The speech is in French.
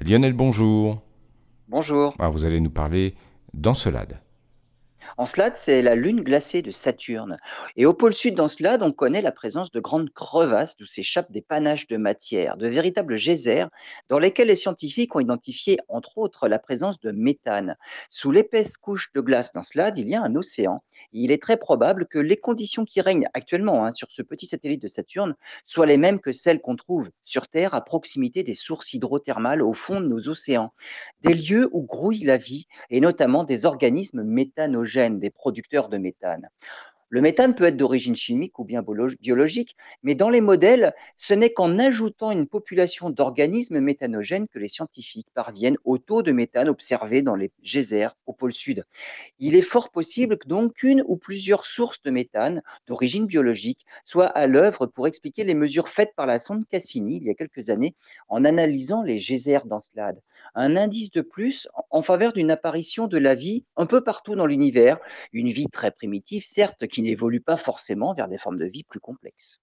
Lionel, bonjour. Bonjour. Ah, vous allez nous parler d'Encelade. Encelade, c'est la lune glacée de Saturne. Et au pôle sud d'Encelade, on connaît la présence de grandes crevasses d'où s'échappent des panaches de matière, de véritables geysers dans lesquels les scientifiques ont identifié entre autres la présence de méthane. Sous l'épaisse couche de glace d'Encelade, il y a un océan. Il est très probable que les conditions qui règnent actuellement hein, sur ce petit satellite de Saturne soient les mêmes que celles qu'on trouve sur Terre à proximité des sources hydrothermales au fond de nos océans. Des lieux où grouille la vie et notamment des organismes méthanogènes, des producteurs de méthane. Le méthane peut être d'origine chimique ou bien biologique, mais dans les modèles, ce n'est qu'en ajoutant une population d'organismes méthanogènes que les scientifiques parviennent au taux de méthane observé dans les geysers au pôle sud. Il est fort possible donc qu'une ou plusieurs sources de méthane d'origine biologique soient à l'œuvre pour expliquer les mesures faites par la sonde Cassini il y a quelques années en analysant les geysers d'Encelade. Un indice de plus en faveur d'une apparition de la vie un peu partout dans l'univers, une vie très primitive certes qui n'évolue pas forcément vers des formes de vie plus complexes.